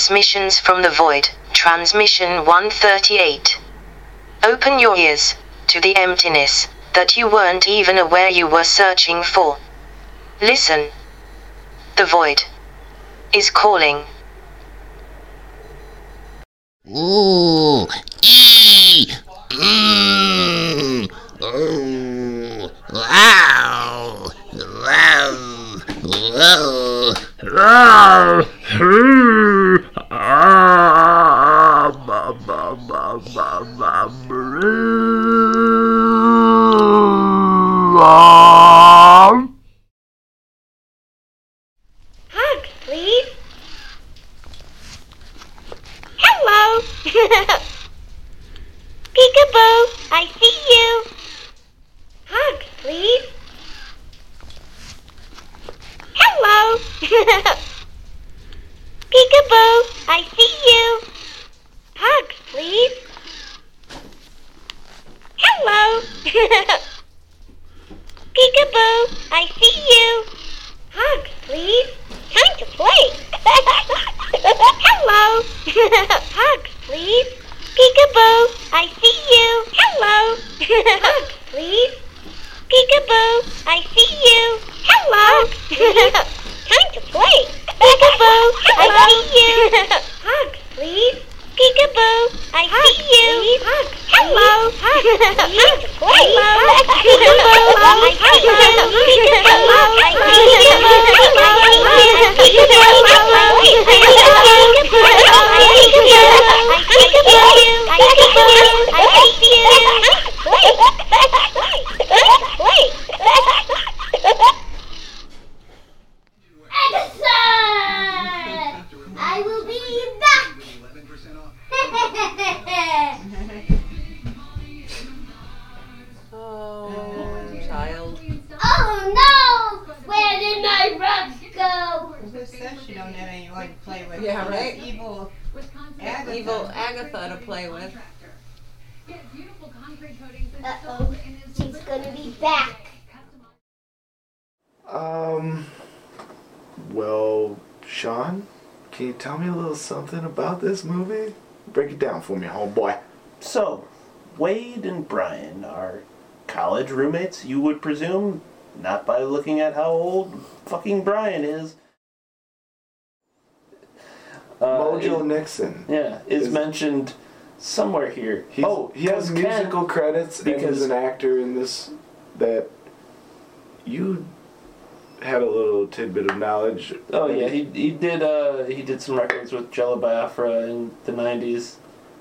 Transmissions from the Void, Transmission 138. Open your ears to the emptiness that you weren't even aware you were searching for. Listen. The void is calling. Ooh, ee, mm, oh, wow, wow, wow, wow, hmm, ah, ba, ba, ba, ba, ba, brrrr, ah. Hugs, please. Hello. Peekaboo, I see you. Hugs, please. Hello. Peekaboo, I see you. Hugs, please. Hello. Peekaboo, I see you. Hugs, please. Time to play. Hello. Hugs, please. Peekaboo, I see you. Hello. Hugs, please. Peekaboo, I see you. Hello. Time to play. Peekaboo, I see you. Hugs, please. Peekaboo, I see you. Hugs, hello. Hugs, time to play. Peekaboo, I see you. Peekaboo, I see you. I will be back. Oh, child. Oh no! Where did my rocks go? Who says she don't have anyone to play with? Yeah, right? Evil. Agatha. evil Agatha to play with. Uh oh, she's gonna be back. Um, well, Sean, can you tell me a little something about this movie? Break it down for me, homeboy. So, Wade and Brian are college roommates, you would presume? Not by looking at how old fucking Brian is. Uh, Mojo Nixon. yeah, is, is- mentioned somewhere here. He's, oh, he has 'cause Ken- musical credits and because- he's an actor in this. That you had a little tidbit of knowledge. Oh yeah, he he did uh he did some records with Jello Biafra in the '90s.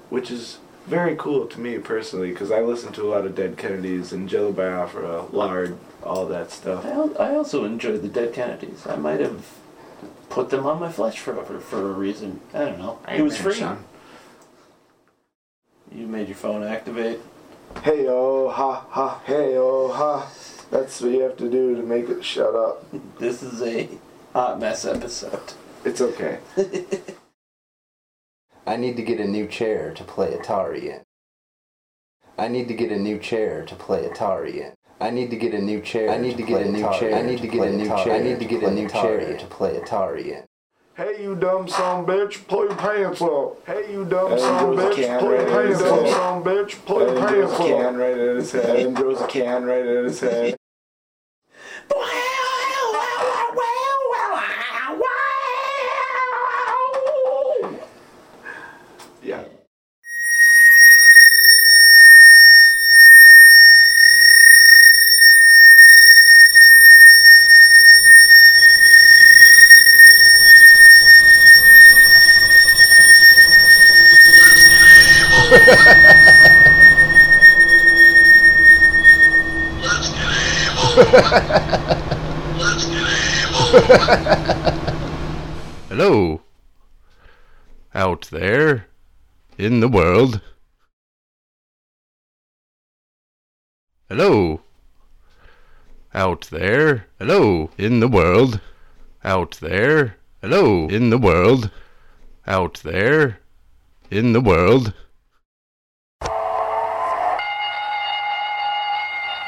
which is very cool to me personally because I listen to a lot of Dead Kennedys and Jello Biafra, Lard, all that stuff. I, al- I also enjoyed the Dead Kennedys. I might have put them on my flesh forever for a reason. I don't know. It was free. Sean. You made your phone activate. Hey oh ha ha hey oh ha. That's what you have to do to make it shut up. This is a hot mess episode. It's okay. I need to get a new chair to play Atari in. I need to get a new chair to play Atari in. I need to get a new chair. I need to get a new chair. I need to get a new chair. I need to get a new chair to play Atari in. Hey you dumb son bitch, pull your pants up. Hey you dumb And son bitch, pull your right at his pants up. head. Son bitch, pull your And pants throws up. a can right at his head. And throws a can right at his head. Yeah. in the world, out there. Hello, in the world, out there, in the world.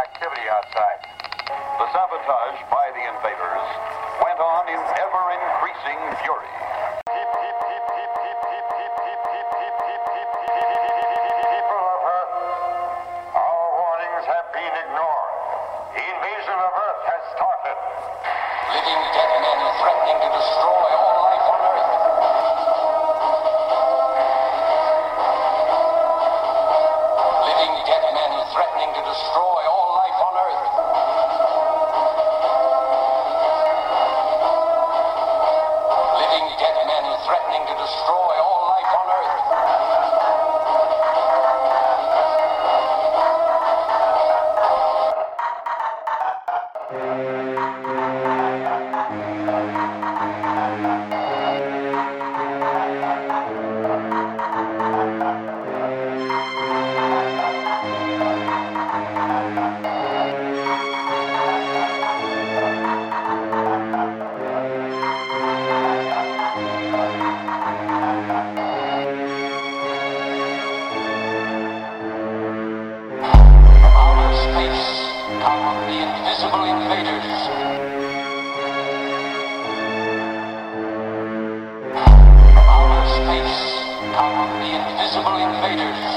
Activity outside. The sabotage by the invaders went on in ever increasing fury. come the invisible invaders. Space come the invisible invaders.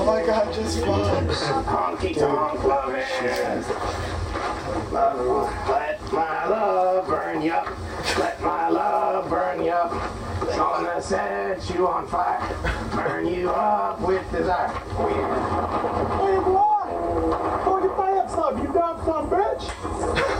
Oh my god, just fuck. Honky tonk loving. Let my love burn you. Let my love burn you. Gonna set you on fire. Burn you up with desire. Hey, boy! Pull your pants up, you dumb son bitch!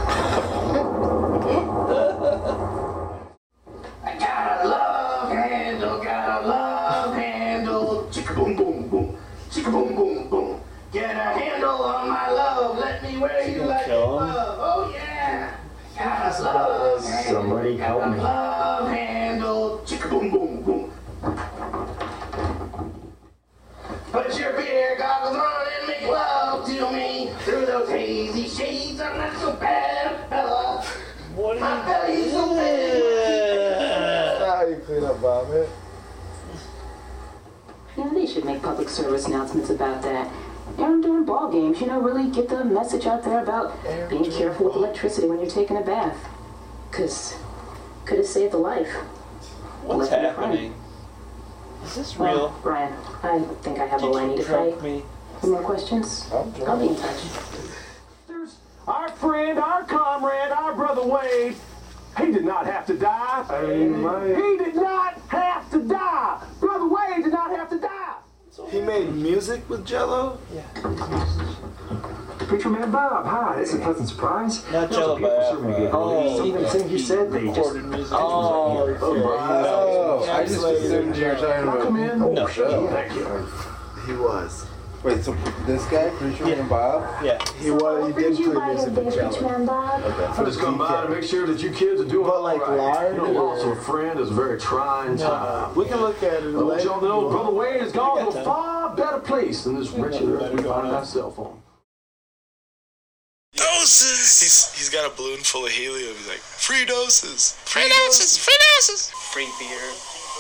love. Let me wear you like you kill him. love. Oh yeah. Got a love handle. Somebody help me. Love handle. Chicka boom boom boom. Put your beer goggles on and make love to me through those hazy shades. I'm not so bad, fella. What My are belly's so bad. Now you clean up vomit. You know, they should make public service announcements about that. And during ball games, you know, really get the message out there about being careful with electricity when you're taking a bath. Because could have saved a life. What's Let me find happening? Is this Well, real? Brian, I think I have a Did line you to play. drunk me? Any more questions? I'm drunk. I'll be in touch. Our friend, our comrade, our brother Wade, he did not have to die. He did not have to die. Brother Wade did not have to die. He made music with Jello? Yeah. Preacher Man Bob, hi. It's a pleasant surprise. Not Those Jello, people but serving uh, Oh, good. Some of the things you said, they just. recorded music. Oh, Oh, I just assumed you were talking about. Come in. No. Thank you. He was. Wait, so this guy, Preacher Man Bob? Yeah. He was. He did play music with Rich Jello. Man Bob? Okay. I just come by to make sure that you kids are doing But like all right. lard You know, lost a friend is a very trying time. We can look at it. I want later. y'all to know Brother Wayne has gone to a far better place than this wretched earth we find ourselves on. Doses! He's, he's got a balloon full of helium. He's like, free doses! Free, doses! Free doses! Free beer.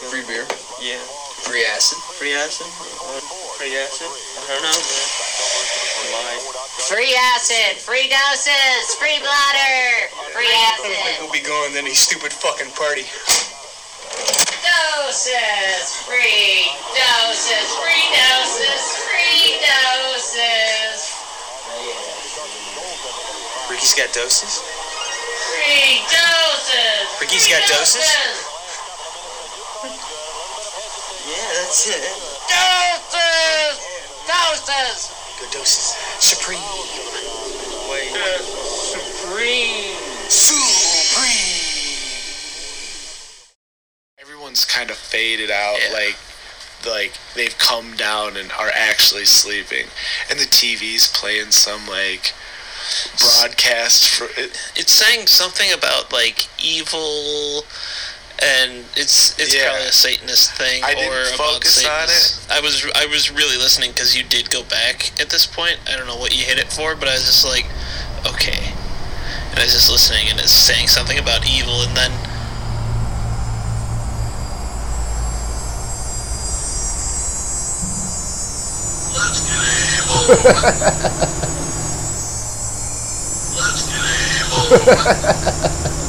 Free beer? Yeah. Free acid? Free acid? Free acid? Don't know, man. Free acid, free doses, free bladder, free acid. We'll be going to any stupid fucking party. Doses, free doses, free doses, free doses. Ricky's got doses? Free doses. Ricky's free got doses? Yeah, that's it. Doses! Doses! Good doses. Supreme. Wait. Supreme. Supreme. Everyone's kind of faded out, like like they've come down and are actually sleeping, and the TV's playing some like broadcast for it. It's saying something about like evil, and it's it's Yeah. probably a Satanist thing I or didn't about focus on Satanists. I was I was really listening because you did go back at this point. I don't know what you hit it for, but I was just like, okay, and I was just listening, and it's saying something about evil, and then.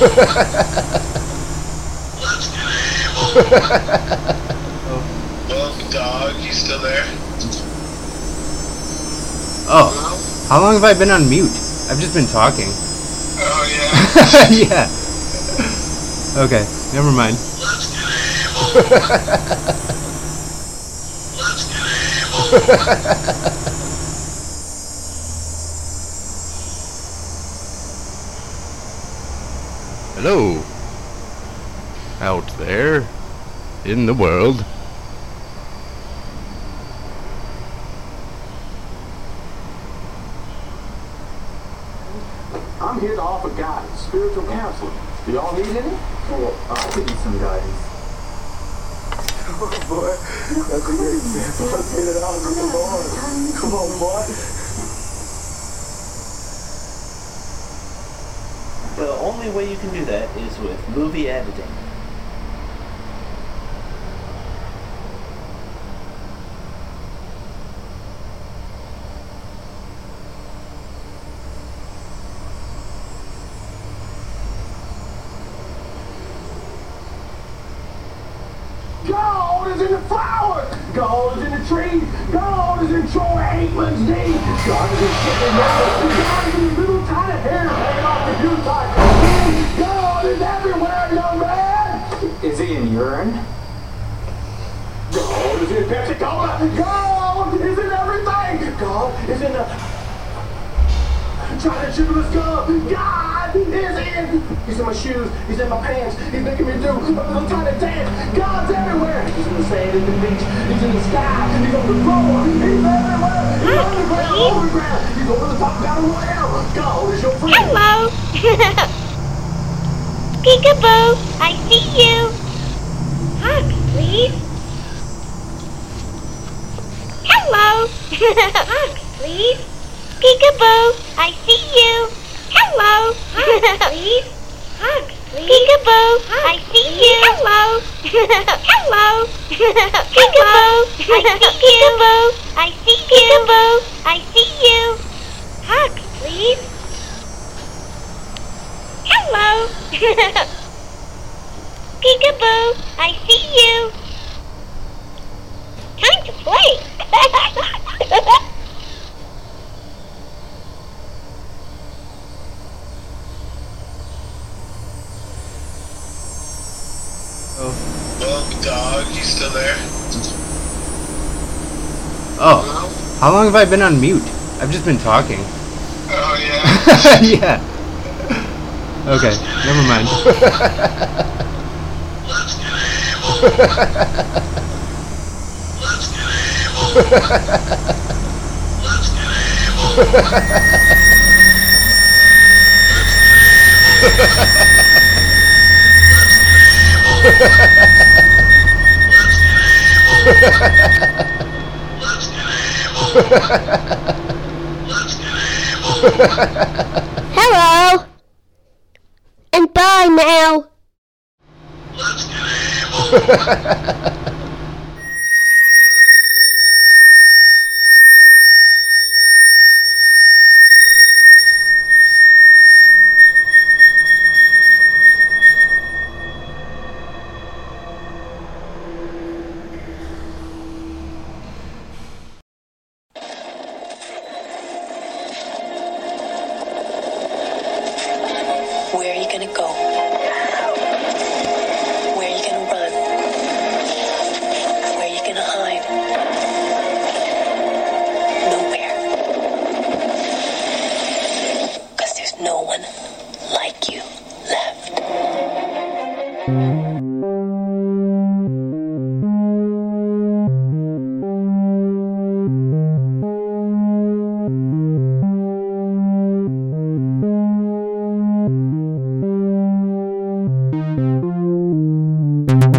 Well, oh, dog, you still there? Oh, how long have I been on mute? I've just been talking. Oh yeah. Yeah. Okay, never mind. Hello. Out there in the world. I'm here to offer guidance, spiritual counseling. Do y'all need any? Well, I could use some guidance. Oh boy. That's a great man. Let's get it on. Come on. Come on, boy. Only way you can do that is with movie editing. Gold is in the flowers. Gold is in the trees. Gold is in Troy Aikman's knee. God is in shit Pepsi Cola. Gold is in everything. Gold is in the trying to chew the gum. God is in. He's in my shoes. He's in my pants. He's making me do a little tiny dance. God's everywhere. He's in the sand, in the beach. He's in the sky. He's on the floor. He's everywhere. He's underground, overground. He's over the top, the way God is your friend. Hello. Peekaboo, I see you. Hugs, please. Hello. Hugs, please. Peekaboo, I see you. Hello. Hugs, please. Hugs, please. Peekaboo, I see you. Hello. Hello. Peekaboo, I see you. I see you. Peekaboo, I see you. Hugs, please. Hello. Peekaboo, I see you. Time to play. Well, oh, dog, you still there? Oh, how long have I been on mute? I've just been talking. Oh yeah. yeah. Okay, never mind. Hello. And bye now.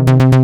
He's,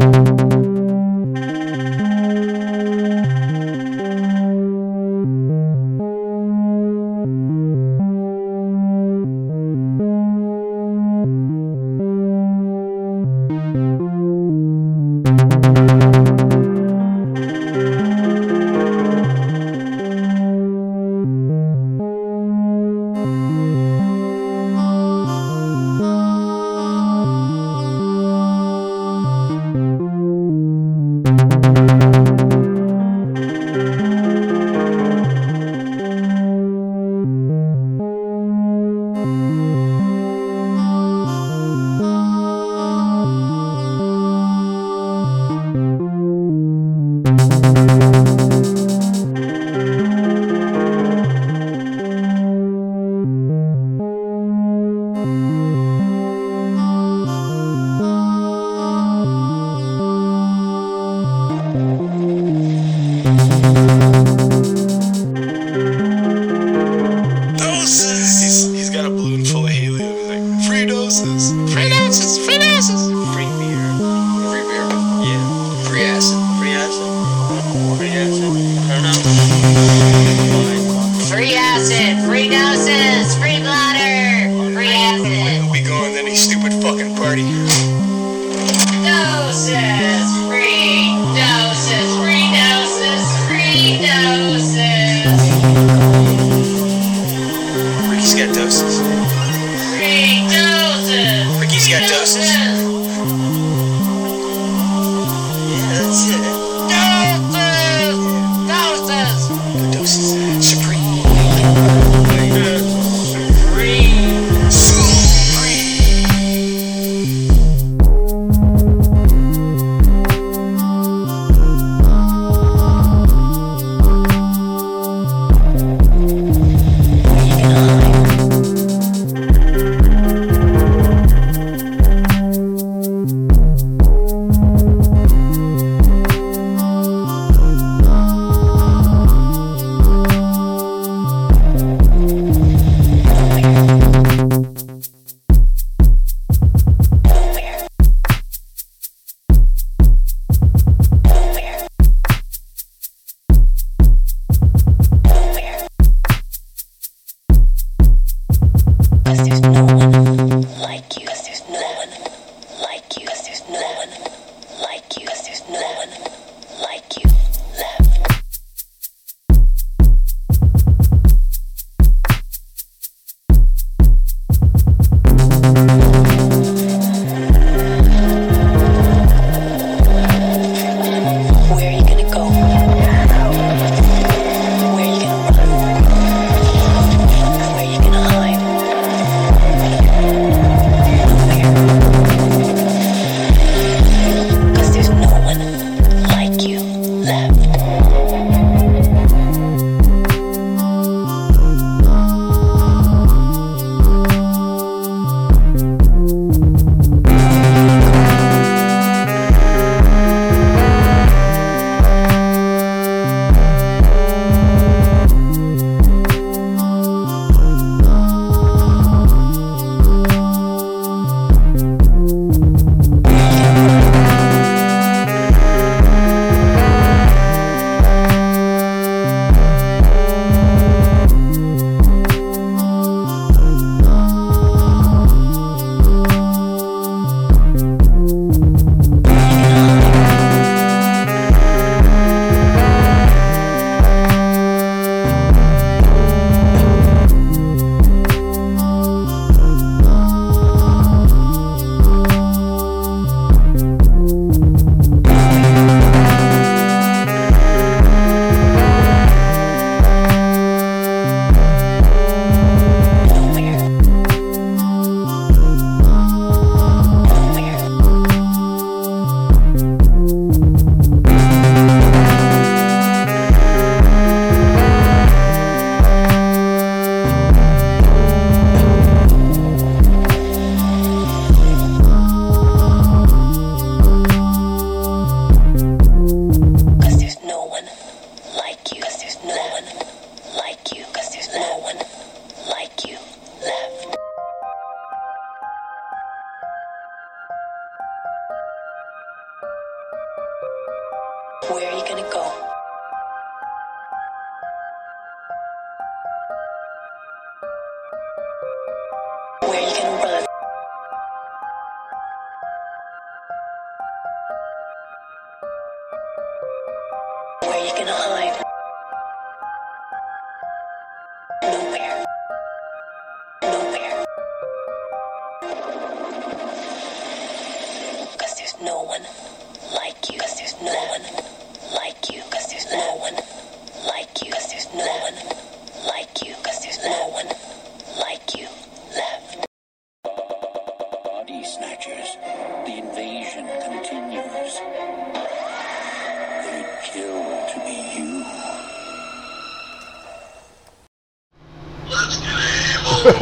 but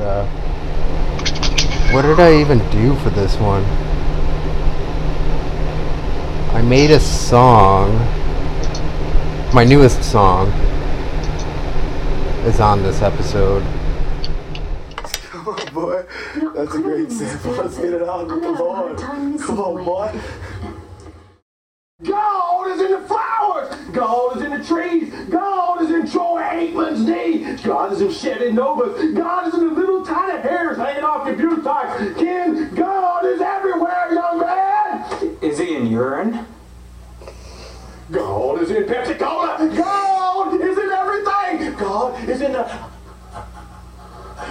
uh, what did I even do for this one? I made a song. My newest song is on this episode. Oh boy, that's a great sample. Let's get it out with the Lord. Come on, boy. God is in the flowers. God is in the trees. God is in Troy Aikman's knee. God is in Chevy Novas. God is in the little tiny hairs hanging off your buttocks. Ken, God is everywhere, young man. Is he in urine? God is in Pepsi Cola. God is in everything. God is in the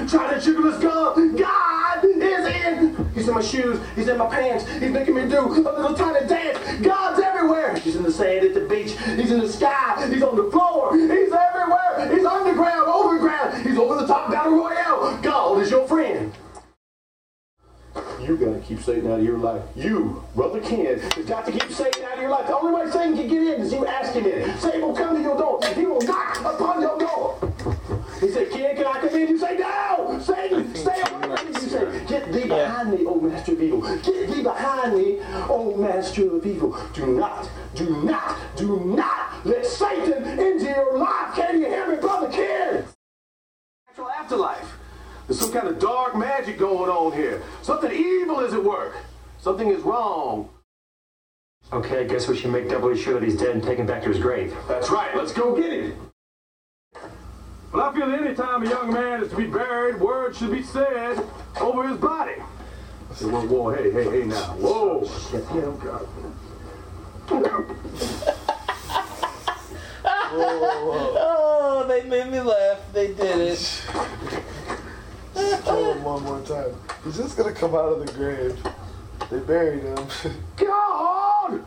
China sugarless gum. God is in. He's in my shoes. He's in my pants. He's making me do a little tiny dance. God's everywhere. He's in the sand at the beach. He's in the sky. He's on the floor. He's everywhere. He's underground, overground. He's over the top battle royale. God is your friend. You gotta keep Satan out of your life. You, brother Ken, has got to keep Satan out of your life. The only way Satan can get in is you ask him in. Satan will come to your door. He will knock upon your door. He said, Ken, can I come in? You say, no! Get thee behind me, O master of evil. Get thee behind me, O master of evil. Do not, do not, do not let Satan into your life. Can you hear me, brother Ken? Actual afterlife. There's some kind of dark magic going on here. Something evil is at work. Something is wrong. Okay, I guess we should make doubly sure that he's dead and taken back to his grave. That's right. Let's go get him. Well, I feel that any time a young man is to be buried, words should be said over his body. Whoa, whoa, whoa, hey, hey, hey now. Whoa. Shit, God. Oh, they made me laugh. They did it. Just kill him one more time. He's just gonna come out of the grave. They buried him. God!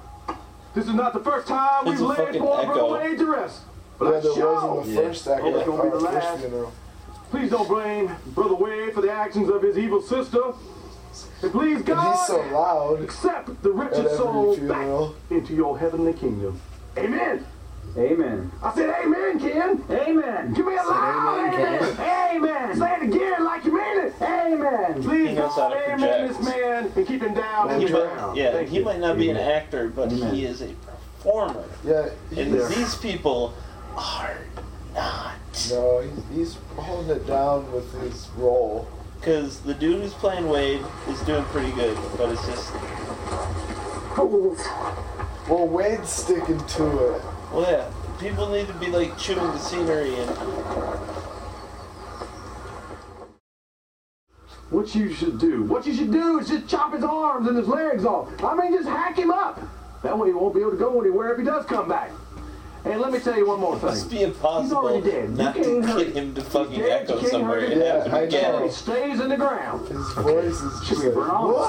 This is not the first time It's we've a laid fucking poor echo. brother Wade to rest. But Yeah, I there was in the first act hope of gonna be the last. funeral. Please don't blame Brother Wade for the actions of his evil sister. And please, God, he's so loud. accept the at wretched soul funeral. back into your heavenly kingdom. Amen. Amen. I said amen, Ken. Amen. Give me a loud amen. Amen. Say it again like you mean it. Amen. Please, God, amen project. this man and keep him down and He might, yeah, Thank he you. might not be an actor, but he is a performer. Yeah. And he's- these people are not. No, he's, he's holding it down with his role. Because the dude who's playing Wade is doing pretty good, but it's just. Well, Wade's sticking to it. Well, yeah. People need to be like chewing the scenery and. What you should do, what you should do is just chop his arms and his legs off. I mean, just hack him up. That way he won't be able to go anywhere if he does come back. And let me tell you one more It thing. must be impossible He's already dead. not you to can't hurt get him to fucking dead, echo somewhere hurt and him. have him I get know. He stays in the ground. His voice is Should just we like, burn all "Whoa." this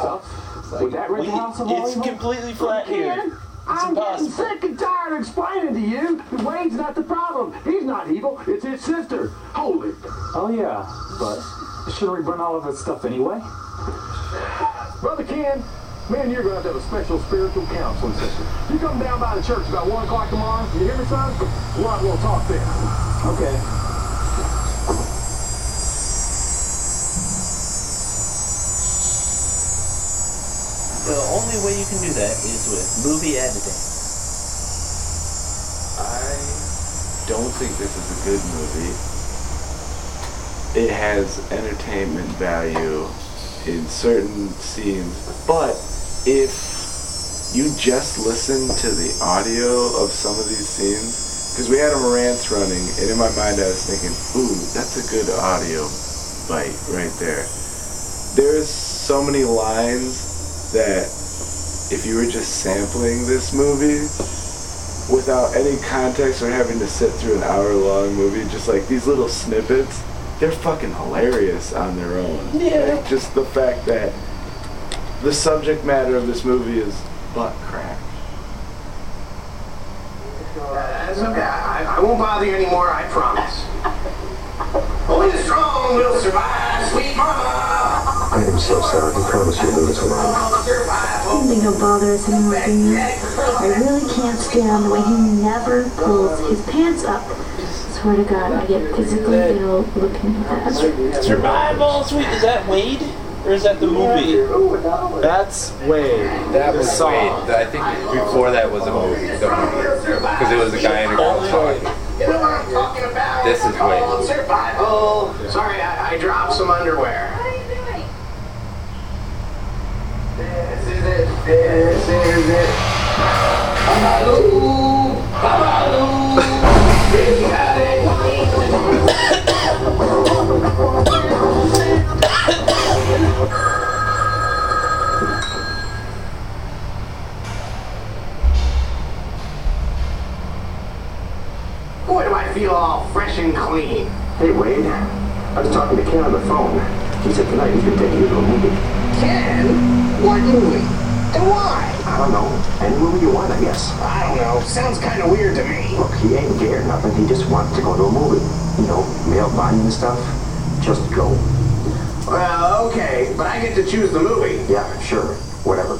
stuff? Would that rid the We- house of all it's evil? completely flat Ken, here. It's I'm getting sick and tired of explaining to you that Wade's not the problem. He's not evil. It's his sister. Holy. Oh yeah, but shouldn't we burn all of his stuff anyway? Brother Ken, me and you're going to have to have a special spiritual counseling session. You come down by the church about 1 o'clock tomorrow. You hear me, son? We'll have a little talk then. Okay. The only way you can do that is with movie editing. I don't think this is a good movie. It has entertainment value in certain scenes, but if you just listen to the audio of some of these scenes, because we had a Marantz running, and in my mind I was thinking, ooh, that's a good audio bite right there. There's so many lines that if you were just sampling this movie, without any context or having to sit through an hour long movie, just like these little snippets, they're fucking hilarious on their own. Yeah. Like, just the fact that the subject matter of this movie is butt crack. That's okay. I, I won't bother you anymore, I promise. Only the strong will survive, sweet mama. I am so sorry. I promise you'll leave us alone. I don't think he'll bother us anymore, do you? I really can't stand the way he never pulls his pants up. Swear to God, I get physically ill looking at that. Survival Sweet, is that Wade? Or is that the movie? That's way. That was song. I think before that was a movie. Because it was a guy in a girl talking. This is way. Survival. Sorry, I, I dropped some underwear. This is it. This is it. Hello. Hello. Boy, do I feel all fresh and clean. Hey, Wade. I was talking to Ken on the phone. He said tonight he's gonna take you to a movie. Ken? What movie? And why? I don't know. Any movie you want, I guess. I don't know. Sounds kind of weird to me. Look, he ain't scared nothing. He just wants to go to a movie. You know, male bonding and stuff. Just go. Well, okay, but I get to choose the movie. Yeah, sure. Whatever.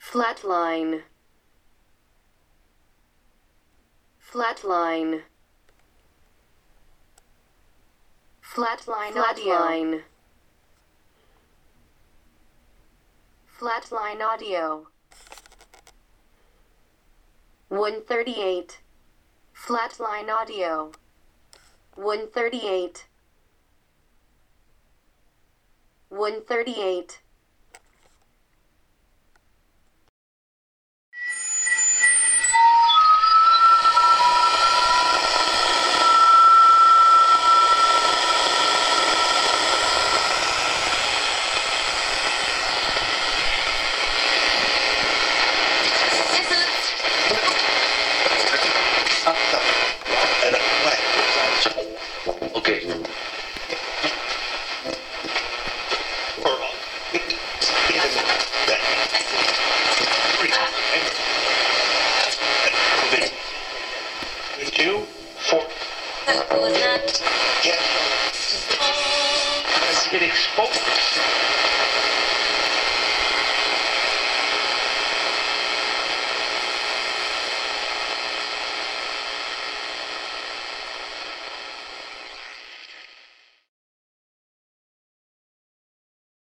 Flatline. Flatline. Flatline audio. Flatline audio. 138. Flatline audio. 138. 138.